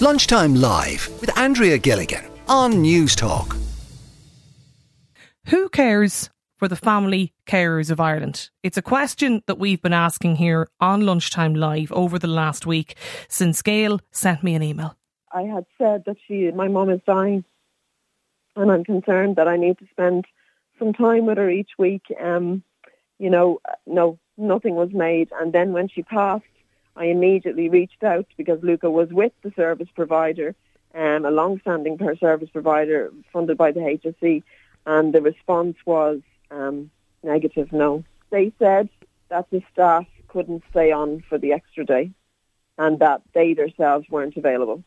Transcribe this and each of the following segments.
Lunchtime Live with Andrea Gilligan on Newstalk. Who cares for the family carers of Ireland? It's a question that we've been asking here on Lunchtime Live over the last week since Gayle sent me an email. I had said that she, my mum is dying, and I'm concerned that I need to spend some time with her each week. Um, you know, no, nothing was made, and then when she passed, I immediately reached out because Luca was with the service provider, um, a long-standing per service provider funded by the HSE, and the response was um, negative, no. They said that the staff couldn't stay on for the extra day and that they themselves weren't available.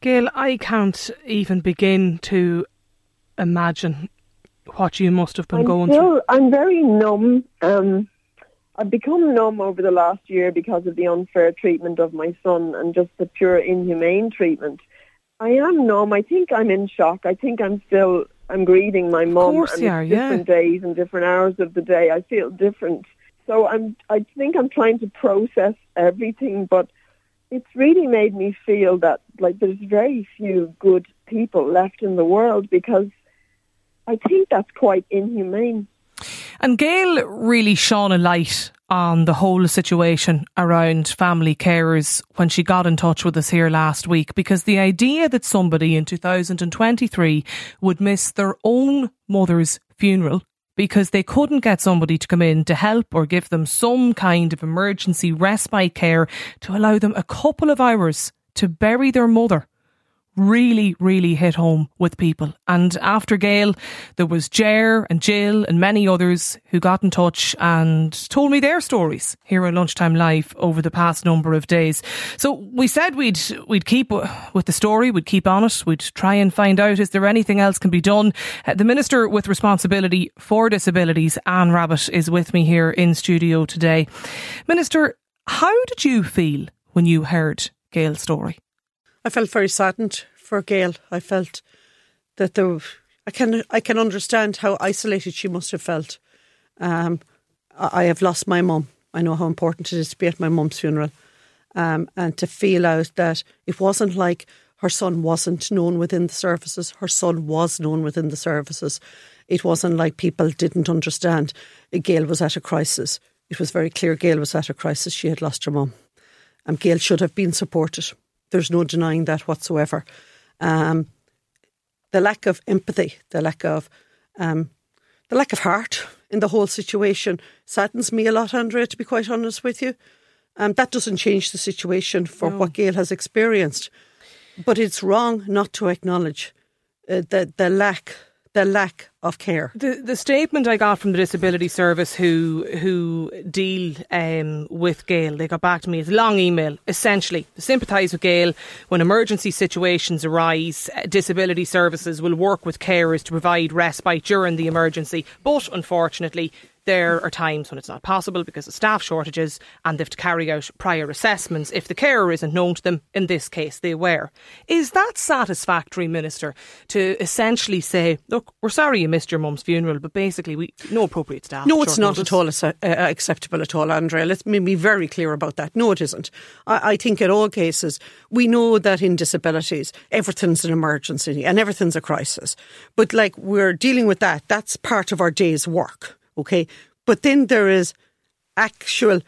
Gayle, I can't even begin to imagine what you must have been I'm going still, through. I'm very numb. Um, I've become numb over the last year because of the unfair treatment of my son and just the pure inhumane treatment. I am numb. I think I'm in shock. I think I'm still I'm grieving my mum and it's are, yeah. different days and different hours of the day. I feel different. So I'm I think I'm trying to process everything but it's really made me feel that like there's very few good people left in the world because I think that's quite inhumane. And Gayle really shone a light on the whole situation around family carers when she got in touch with us here last week because the idea that somebody in 2023 would miss their own mother's funeral because they couldn't get somebody to come in to help or give them some kind of emergency respite care to allow them a couple of hours to bury their mother really, really hit home with people. And after Gayle, there was Jer and Jill and many others who got in touch and told me their stories here on Lunchtime Live over the past number of days. So we said we'd we'd keep with the story, we'd keep on it, we'd try and find out is there anything else can be done. Uh, the minister with responsibility for disabilities, Anne Rabbitte, is with me here in studio today. Minister, how did you feel when you heard Gayle's story? I felt very saddened for Gayle. I felt that there, I can I can understand how isolated she must have felt. Um, I I have lost my mum. I know how important it is to be at my mum's funeral, um, and to feel out that it wasn't like her son wasn't known within the services. Her son was known within the services. It wasn't like people didn't understand. Gayle was at a crisis. It was very clear Gayle was at a crisis. She had lost her mum. Um, Gayle should have been supported. There's no denying that whatsoever. Um, the lack of empathy, the lack of um, the lack of heart in the whole situation saddens me a lot, Andrea. To be quite honest with you, um, that doesn't change the situation for No. what Gayle has experienced, but it's wrong not to acknowledge uh, the the lack the lack of care. The the statement I got from the disability service who who deal um, with Gayle, they got back to me. It's a long email. Essentially, sympathise with Gayle when emergency situations arise. uh, Disability services will work with carers to provide respite during the emergency, but unfortunately. There are times when it's not possible because of staff shortages and they have to carry out prior assessments if the carer isn't known to them, in this case they were. Is that satisfactory, Minister, to essentially say, look, we're sorry you missed your mum's funeral, but basically we no appropriate staff. No, it's not notice? at all acce- uh, acceptable at all, Andrea. Let's me be very clear about that. No, it isn't. I, I think in all cases, we know that in disabilities, everything's an emergency and everything's a crisis. But like we're dealing with that, that's part of our day's work, okay? But then there is actual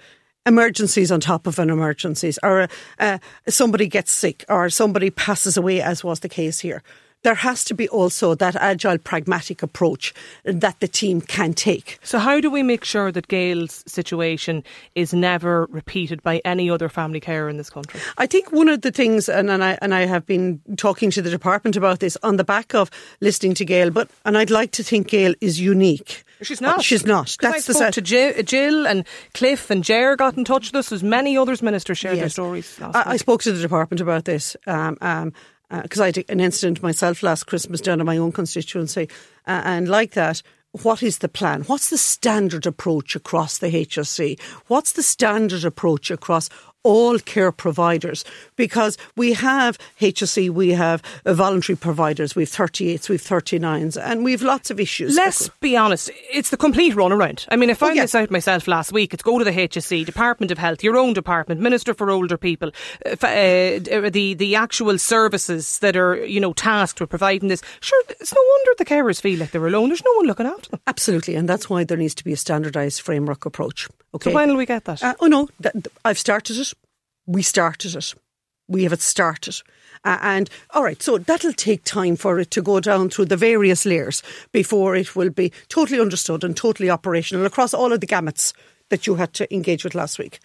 emergencies on top of an emergencies or uh, somebody gets sick or somebody passes away as was the case here there has to be also that agile pragmatic approach that the team can take So how do we make sure that Gayle's situation is never repeated by any other family carer in this country? I think one of the things, and, and I and I have been talking to the department about this on the back of listening to Gayle, but and I'd like to think Gayle is unique. She's not. Uh, She's not. That's I the spoke sad- to Jill, Jill and Cliff and Jer got in touch with us. As many others ministers shared their stories. I, I spoke to the department about this. Um, um, because I had an incident myself last Christmas down in my own constituency, uh, and like that, what is the plan? What's the standard approach across the HSE? What's the standard approach across all care providers because we have HSE, we have voluntary providers, we've 38s, we've 39s, and we've lots of issues. Let's be honest, it's the complete runaround. I mean, I found Oh, yeah. this out myself last week. It's go to the HSE, Department of Health, your own department, Minister for Older People, uh, uh, the the actual services that are you know tasked with providing this. Sure, it's no wonder the carers feel like they're alone. There's no one looking after them. Absolutely, and that's why there needs to be a standardised framework approach. Okay. So when will we get that? Uh, oh no, that, I've started it. We started it. We have it started. Uh, and all right, so that'll take time for it to go down through the various layers before it will be totally understood and totally operational across all of the gamuts that you had to engage with last week.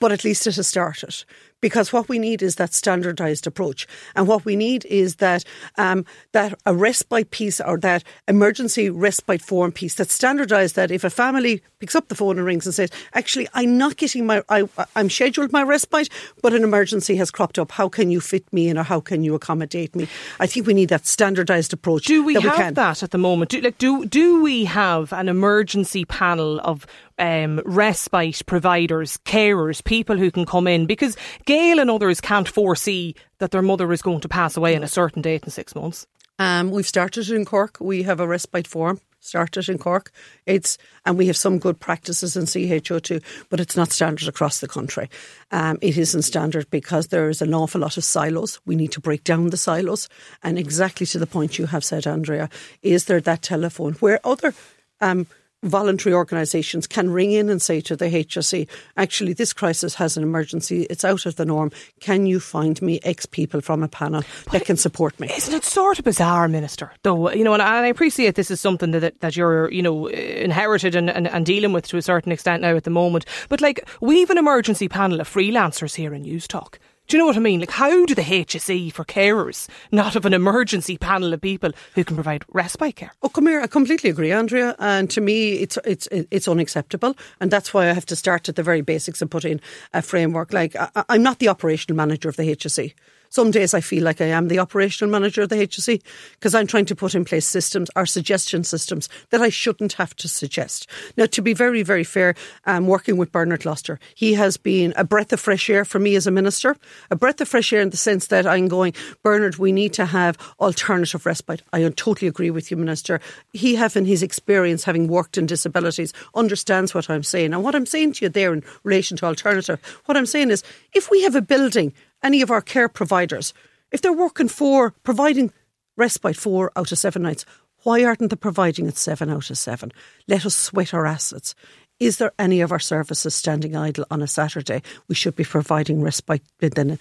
But at least it has started. Because what we need is that standardised approach. And what we need is that um, that a respite piece or that emergency respite form piece that's standardised that if a family picks up the phone and rings and says, actually, I'm not getting my, I, I'm scheduled my respite, but an emergency has cropped up. How can you fit me in or how can you accommodate me? I think we need that standardised approach. Do we that have can. that at the moment? Do, like, do do we have an emergency panel of um, respite providers, carers, people who can come in? Because Gayle and others can't foresee that their mother is going to pass away in a certain date in six months. Um, we've started in Cork. We have a respite forum started in Cork. It's and we have some good practices in CHO too, but it's not standard across the country. Um, it isn't standard because there is an awful lot of silos. We need to break down the silos. And exactly to the point you have said, Andrea, is there that telephone where other um, voluntary organisations can ring in and say to the HSE, actually, this crisis has an emergency, it's out of the norm. Can you find me X people from a panel that can support me? Isn't it sort of bizarre, Minister? Though you know, and I appreciate this is something that that you're you know inherited and, and, and dealing with to a certain extent now at the moment. But like we've an emergency panel of freelancers here in Newstalk. Do you know what I mean? Like, how do the HSE for carers not have an emergency panel of people who can provide respite care? Oh, come here. I completely agree, Andrea. And to me, it's it's it's unacceptable, and that's why I have to start at the very basics and put in a framework. Like I, I'm not the operational manager of the HSE. Some days I feel like I am the operational manager of the HSE because I'm trying to put in place systems or suggestion systems that I shouldn't have to suggest. Now, to be very, very fair, I'm working with Bernard Gloster. He has been a breath of fresh air for me as a minister, a breath of fresh air in the sense that I'm going, Bernard, we need to have alternative respite. I totally agree with you, Minister. He, having his experience, having worked in disabilities, understands what I'm saying. And what I'm saying to you there in relation to alternative, what I'm saying is if we have a building any of our care providers, if they're working for providing respite four out of seven nights, why aren't they providing it seven out of seven? Let us sweat our assets. Is there any of our services standing idle on a Saturday? We should be providing respite then uh,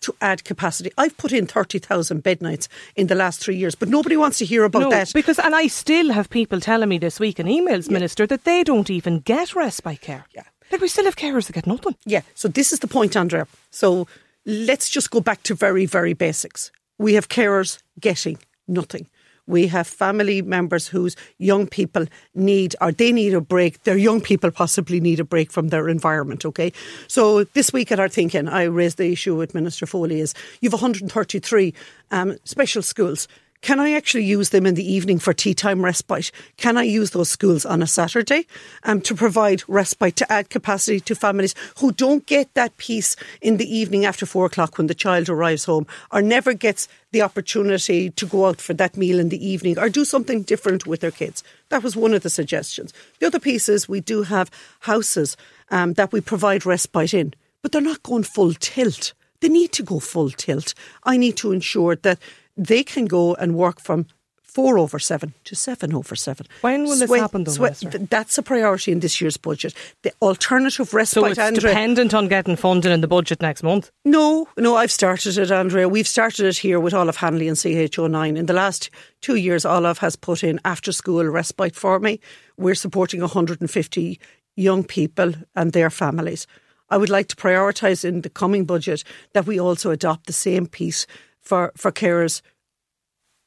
to add capacity. I've put in 30,000 bed nights in the last three years, but nobody wants to hear about no, that. because and I still have people telling me this week in emails, Minister, that they don't even get respite care. Yeah. Like we still have carers that get nothing. Yeah, so this is the point, Andrea. So let's just go back to very, very basics. We have carers getting nothing. We have family members whose young people need, or they need a break. Their young people possibly need a break from their environment, okay? So this week at our thinking, I raised the issue with Minister Foley is you've 133 um, special schools. Can I actually use them in the evening for tea time respite? Can I use those schools on a Saturday um, to provide respite, to add capacity to families who don't get that piece in the evening after four o'clock when the child arrives home or never gets the opportunity to go out for that meal in the evening or do something different with their kids? That was one of the suggestions. The other piece is we do have houses um, that we provide respite in, but they're not going full tilt. They need to go full tilt. I need to ensure that they can go and work from four over seven to seven over seven. When will this happen, though, th- That's a priority in this year's budget. The alternative respite, So it's Andrea. dependent on getting funding in the budget next month. No, no, I've started it, Andrea. We've started it here with Olive Hanley and CHO9. In the last two years, Olive has put in after school respite for me. We're supporting 150 young people and their families. I would like to prioritise in the coming budget that we also adopt the same piece for, for carers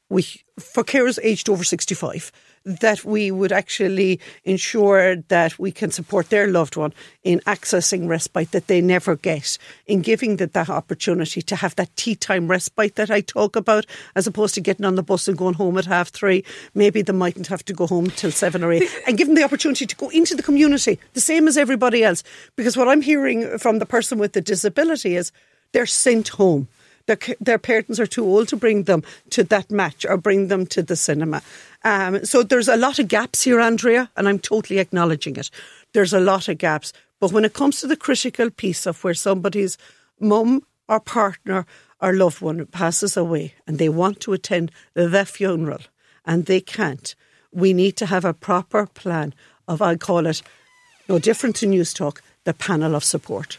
we for carers aged over 65 that we would actually ensure that we can support their loved one in accessing respite that they never get, in giving them that opportunity to have that tea time respite that I talk about, as opposed to getting on the bus and going home at half three. Maybe they mightn't have to go home till seven or eight, and give them the opportunity to go into the community, the same as everybody else. Because what I'm hearing from the person with the disability is they're sent home their, their parents are too old to bring them to that match or bring them to the cinema. Um, so there's a lot of gaps here, Andrea, and I'm totally acknowledging it. There's a lot of gaps. But when it comes to the critical piece of where somebody's mum or partner or loved one passes away and they want to attend the funeral and they can't, we need to have a proper plan of, I call it, no different to Newstalk, the panel of support.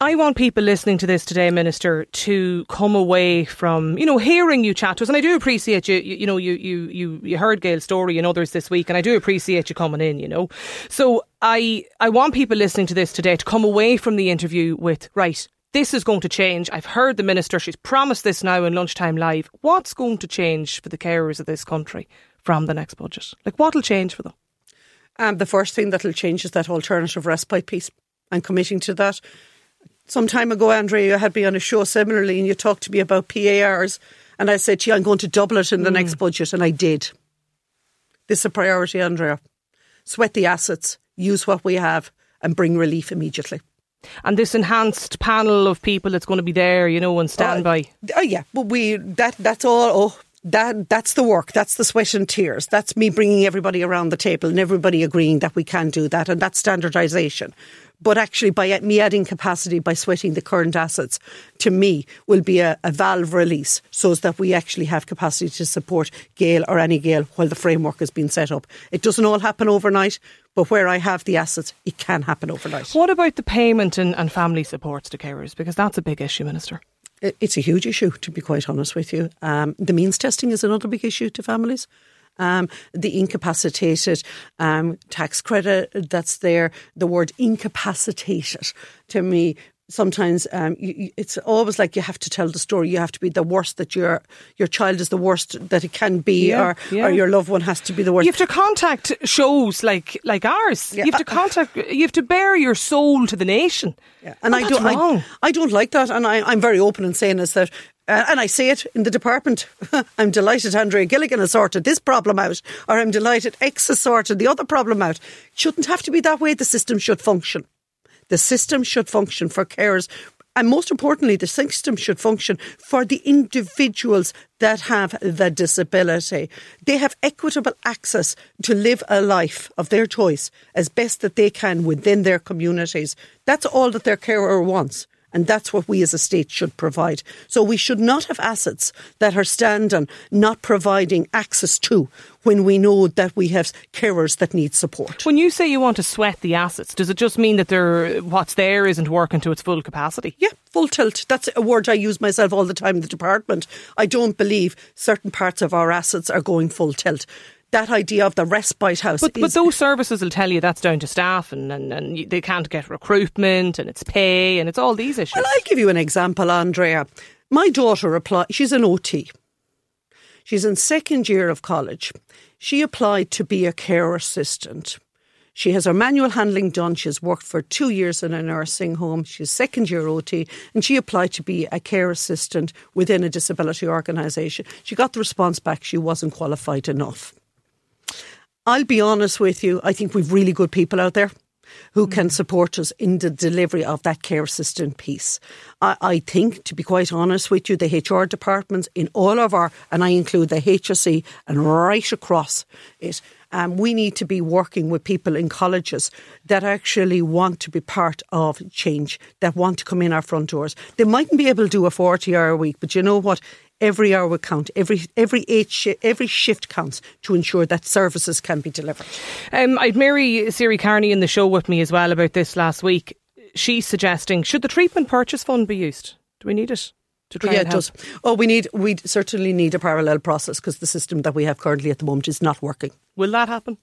I want people listening to this today, Minister, to come away from, you know, hearing you chat to us. And I do appreciate you, you, you know, you, you, you, you heard Gayle's story and others this week, and I do appreciate you coming in, you know. So I, I want people listening to this today to come away from the interview with, right, this is going to change. I've heard the Minister, she's promised this now in Lunchtime Live. What's going to change for the carers of this country from the next budget? Like, what will change for them? Um, the first thing that will change is that alternative respite piece. I'm committing to that some time ago, Andrea, you had me on a show similarly, and you talked to me about PARs, and I said to you, I'm going to double it in the mm. next budget, and I did. This is a priority, Andrea. Sweat the assets, use what we have, and bring relief immediately. And this enhanced panel of people that's going to be there, you know, on standby. Uh, oh yeah, but we that that's all. Oh, that that's the work. That's the sweat and tears. That's me bringing everybody around the table and everybody agreeing that we can do that, and that's standardisation. But actually, by me adding capacity by sweating the current assets, to me, will be a, a valve release so that we actually have capacity to support Gayle or any Gayle while the framework has been set up. It doesn't all happen overnight, but where I have the assets, it can happen overnight. What about the payment and, and family supports to carers? Because that's a big issue, Minister. It's a huge issue, to be quite honest with you. Um, the means testing is another big issue to families um, the incapacitated um, tax credit that's there, the word incapacitated to me sometimes um, you, it's always like you have to tell the story. You have to be the worst that your your child is the worst that it can be, yeah, or yeah. or your loved one has to be the worst. You have to contact shows like like ours. Yeah. You have to contact. You have to bear your soul to the nation. Yeah. and, and I don't. I, I, don't like that, and I, I'm very open in saying is that uh, and I say it in the department. I'm delighted Andrea Gilligan has sorted this problem out, or I'm delighted X has sorted the other problem out. It shouldn't have to be that way. The system should function. The system should function for carers. And most importantly, the system should function for the individuals that have the disability. They have equitable access to live a life of their choice as best that they can within their communities. That's all that their carer wants. And that's what we as a state should provide. So we should not have assets that are standing not providing access to when we know that we have carers that need support. When you say you want to sweat the assets, does it just mean that they're, what's there isn't working to its full capacity? Yeah, full tilt. That's a word I use myself all the time in the department. I don't believe certain parts of our assets are going full tilt that idea of the respite house. But, but those services will tell you that's down to staff and, and, and they can't get recruitment and it's pay and it's all these issues. Well, I'll give you an example, Andrea. My daughter applied, she's an OT. She's in second year of college. She applied to be a care assistant. She has her manual handling done. She has worked for two years in a nursing home. She's second year OT and she applied to be a care assistant within a disability organisation. She got the response back she wasn't qualified enough. I'll be honest with you, I think we've really good people out there who mm. can support us in the delivery of that care assistant piece. I, I, think, to be quite honest with you, the HR departments in all of our, and I include the HSE and right across it, um, we need to be working with people in colleges that actually want to be part of change, that want to come in our front doors. They mightn't be able to do a 40 hour week, but you know what? every hour will count. Every every eight every shift counts to ensure that services can be delivered. Um, I'd Mary Seery Kearney in the show with me as well about this last week. She's suggesting should the treatment purchase fund be used? Do we need it? To try yeah, it does. Oh, we need we certainly need a parallel process because the system that we have currently at the moment is not working. Will that happen?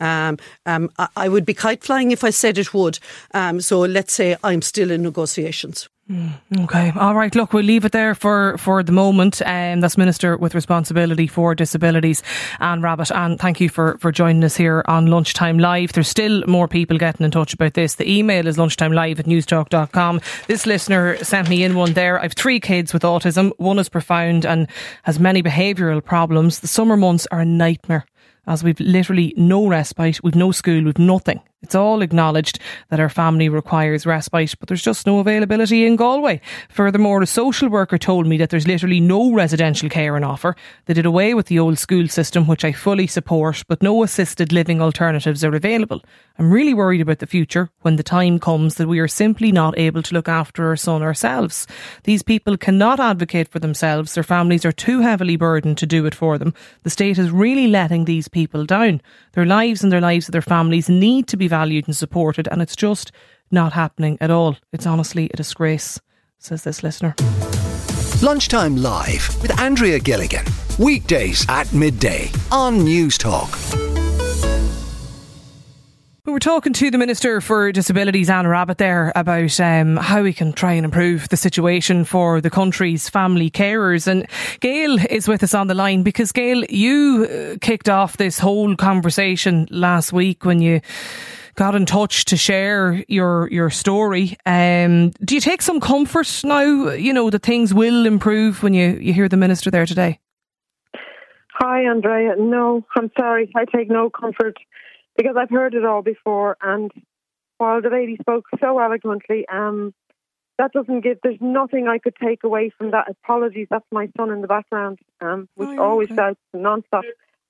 Um, um, I, I would be kite flying if I said it would. Um, so let's say I'm still in negotiations. Okay. All right. Look, we'll leave it there for, for the moment. Um, that's Minister with Responsibility for Disabilities, Anne Rabbitte. And thank you for, for joining us here on Lunchtime Live. There's still more people getting in touch about this. The email is lunchtimelive at newstalk.com. This listener sent me in one there. I have three kids with autism. One is profound and has many behavioural problems. The summer months are a nightmare as we've literally no respite, we've no school, we've nothing. It's all acknowledged that our family requires respite, but there's just no availability in Galway. Furthermore, a social worker told me that there's literally no residential care on offer. They did away with the old school system, which I fully support, but no assisted living alternatives are available. I'm really worried about the future when the time comes that we are simply not able to look after our son ourselves. These people cannot advocate for themselves. Their families are too heavily burdened to do it for them. The state is really letting these people down. Their lives and their lives of their families need to be valued and supported, and it's just not happening at all. It's honestly a disgrace, says this listener. Lunchtime Live with Andrea Gilligan. Weekdays at midday on Newstalk. We were talking to the Minister for Disabilities, Anne Rabbitte, there about um, how we can try and improve the situation for the country's family carers. And Gayle is with us on the line because, Gayle, you uh, kicked off this whole conversation last week when you got in touch to share your your story. Um, do you take some comfort now, you know, that things will improve when you, you hear the Minister there today? Hi, Andrea. No, I'm sorry. I take no comfort because I've heard it all before. And while the lady spoke so eloquently, um, that doesn't give. There's nothing I could take away from that. Apologies, that's my son in the background, um, which oh, always okay. shouts nonstop.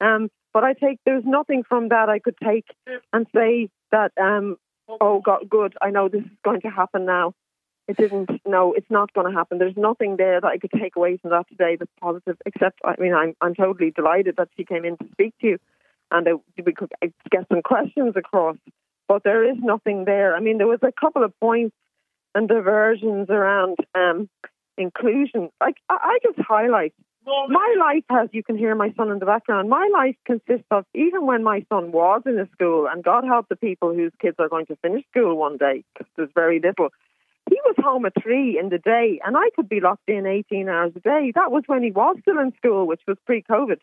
Um, but I take there's nothing from that I could take and say that um, oh God, good. I know this is going to happen now. It didn't. No, it's not going to happen. There's nothing there that I could take away from that today that's positive. Except, I mean, I'm I'm totally delighted that she came in to speak to you and we could get some questions across. But there is nothing there. I mean, there was a couple of points and diversions around um, inclusion. Like I, I just highlight my life has. You can hear my son in the background. My life consists of even when my son was in a school, and God help the people whose kids are going to finish school one day because there's very little. He was home at three in the day, and I could be locked in 18 hours a day. That was when he was still in school, which was pre-COVID.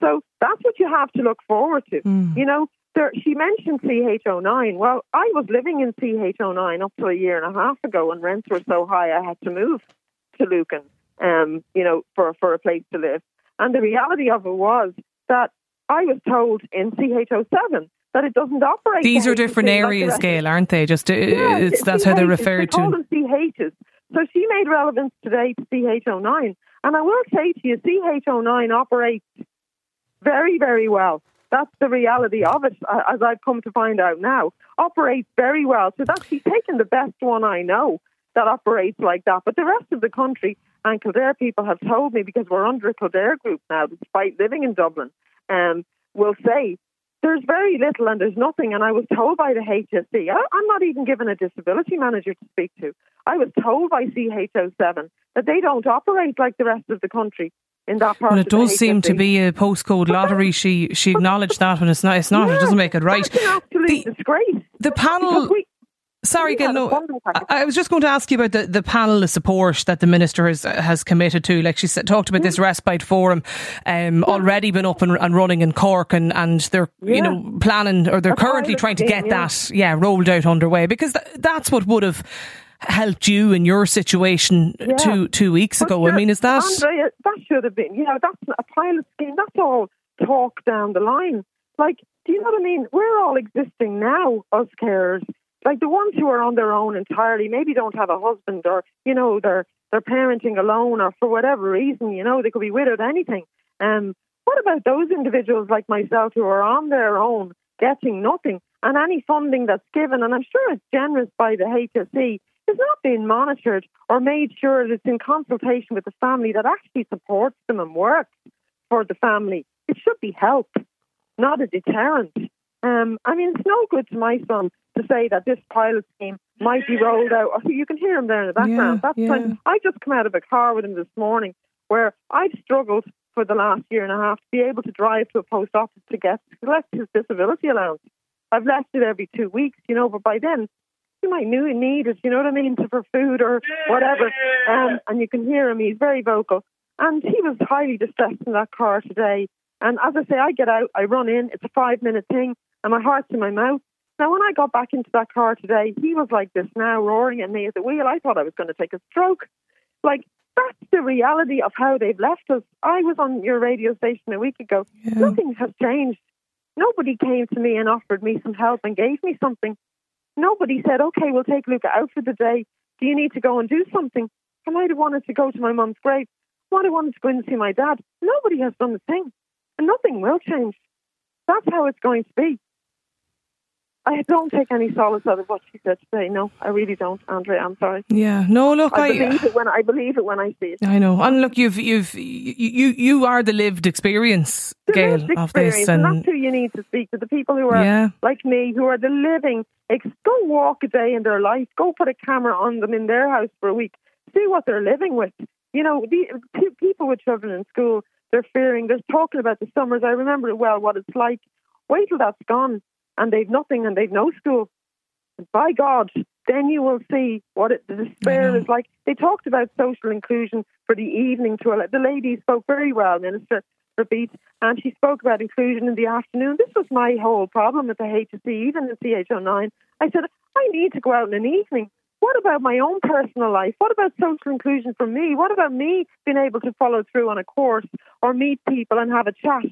So that's what you have to look forward to. Mm. You know, there, she mentioned CHO9. Well, I was living in CHO9 up to a year and a half ago, and rents were so high I had to move to Lucan, um, you know, for, for a place to live. And the reality of it was that I was told in CHO7 that it doesn't operate. These are different areas, like Gayle, aren't they? Just uh, yeah, that's how they're referred to. Them CHs. So she made relevance today to CHO9. And I will say to you, CHO9 operates very, very well. That's the reality of it, as I've come to find out now. Operates very well. So that's he's taken the best one I know that operates like that. But the rest of the country and Kildare people have told me because we're under a Kildare group now, despite living in Dublin, um, will say there's very little and there's nothing. And I was told by the HSE, I'm not even given a disability manager to speak to. I was told by CHO7 that they don't operate like the rest of the country in that part. Well, it does seem to be a postcode lottery. She she acknowledged that, and it's not. It's not. Yeah, it doesn't make it right. That's an absolute the, disgrace. The panel. We, Sorry, Gil. No, I, I was just going to ask you about the, the panel of support that the minister has has committed to. Like she said, talked about this respite forum, um, yeah. already been up and, and, running in Cork, and, and they're yeah. you know planning or they're a currently trying to get that yeah rolled out underway because th- that's what would have helped you in your situation yeah. two two weeks ago. I mean, is that Andrea, that should have been? You know, that's a pilot scheme. That's all talk down the line. Like, do you know what I mean? We're all existing now, us carers. Like the ones who are on their own entirely, maybe don't have a husband, or you know, they're they're parenting alone, or for whatever reason, you know, they could be widowed, anything. Um, what about those individuals like myself who are on their own, getting nothing, and any funding that's given, and I'm sure it's generous by the HSE, is not being monitored or made sure that it's in consultation with the family that actually supports them and works for the family. It should be help, not a deterrent. Um, I mean, it's no good to my son to say that this pilot scheme might be rolled out. You can hear him there in the background. Yeah, That's yeah. when I just come out of a car with him this morning where I've struggled for the last year and a half to be able to drive to a post office to get to collect his disability allowance. I've left it every two weeks, you know, but by then he might need it, you know what I mean, for food or whatever. Um, and you can hear him; he's very vocal. And he was highly distressed in that car today. And as I say, I get out, I run in. It's a five minute thing, and my heart's in my mouth. Now, when I got back into that car today, he was like this now, roaring at me at the wheel. I thought I was going to take a stroke. Like, that's the reality of how they've left us. I was on your radio station a week ago. Yeah. Nothing has changed. Nobody came to me and offered me some help and gave me something. Nobody said, okay, we'll take Luca out for the day. Do you need to go and do something? I might have wanted to go to my mum's grave. I might have wanted to go and see my dad. Nobody has done the thing. And nothing will change. That's how it's going to be. I don't take any solace out of what she said today. No, I really don't, Andrea. I'm sorry. Yeah, no. Look, I, I believe it when I believe it when I see it. I know, and look, you've you've you you are the lived experience, the Gayle, lived experience, of this, and, and, that's who you need to speak to. The people who are yeah. like me, who are the living. Go walk a day in their life. Go put a camera on them in their house for a week. See what they're living with. You know, the people with children in school, they're fearing. They're talking about the summers. I remember it well. What it's like. Wait till that's gone and they've nothing and they've no school. By God, then you will see what it, the despair is like. They talked about social inclusion for the evening tour. The lady spoke very well, Minister Repeat, and she spoke about inclusion in the afternoon. This was my whole problem with the HSE, even in CHO9. I said, I need to go out in an evening. What about my own personal life? What about social inclusion for me? What about me being able to follow through on a course or meet people and have a chat?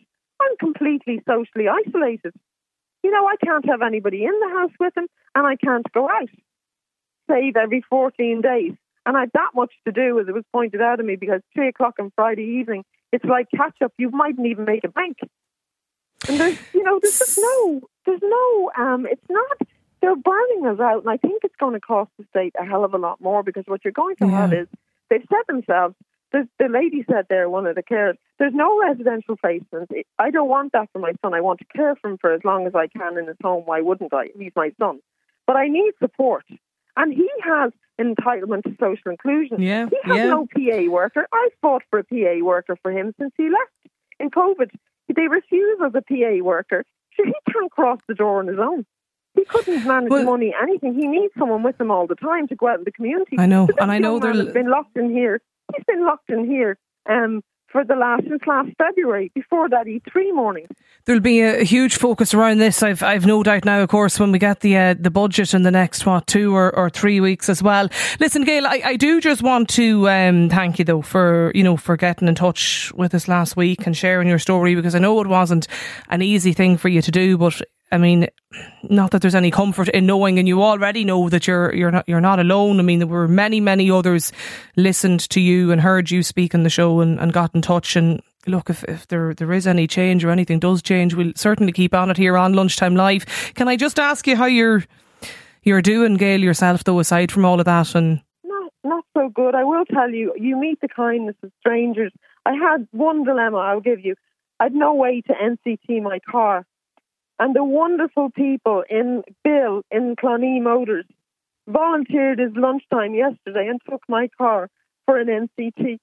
I'm completely socially isolated. You know, I can't have anybody in the house with him and I can't go out, save every 14 days. And I've that much to do, as it was pointed out to me, because three o'clock on Friday evening, it's like catch up. You mightn't even make a bank. And there's, you know, there's just no, there's no, um, it's not, they're burning us out. And I think it's going to cost the state a hell of a lot more because what you're going to yeah. have is they've set themselves the, the lady said there, one of the carers, there's no residential placement. I don't want that for my son. I want to care for him for as long as I can in his home. Why wouldn't I? He's my son. But I need support. And he has entitlement to social inclusion. Yeah, he has yeah. no PA worker. I fought for a PA worker for him since he left in COVID. They refuse as a PA worker. Sure, he can't cross the door on his own. He couldn't manage well, money, anything. He needs someone with him all the time to go out in the community. I know, and I know they're been locked in here he's been locked in here um, for the last since last February. Before that, he three mornings. There'll be a huge focus around this. I've I've no doubt now. Of course, when we get the uh, the budget in the next what two or, or three weeks as well. Listen, Gayle, I, I do just want to um, thank you though for you know for getting in touch with us last week and sharing your story because I know it wasn't an easy thing for you to do, but I mean, not that there's any comfort in knowing, and you already know that you're you're not you're not alone. I mean, there were many many others listened to you and heard you speak on the show and, and got in touch. And look, if, if there there is any change or anything does change, we'll certainly keep on it here on lunchtime live. Can I just ask you how you're you're doing, Gayle, yourself though, aside from all of that? And not not so good. I will tell you, you meet the kindness of strangers. I had one dilemma. I'll give you. I'd no way to NCT my car and the wonderful people in Bill in Clonee Motors volunteered his lunchtime yesterday and took my car for an NCT.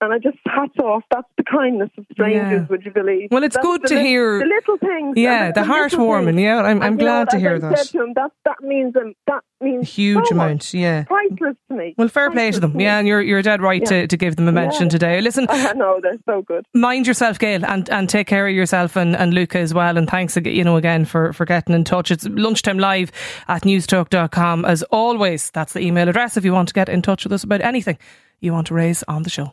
And I just hats off. That's the kindness of strangers, yeah. would you believe? Well, it's That's good to li- hear the little things. Yeah, the, the heartwarming. Yeah, I'm, I'm glad to hear that. To him, that that means um, that means huge so amount. Yeah, priceless to me. Well, fair priceless play to them. To yeah, and you're you're dead right yeah. to, to give them a mention yeah. today. Listen, I know they're so good. Mind yourself, Gayle, and, and take care of yourself and, and Luca as well. And thanks you know again for for getting in touch. It's lunchtime live at newstalk.com as always. That's the email address if you want to get in touch with us about anything you want to raise on the show.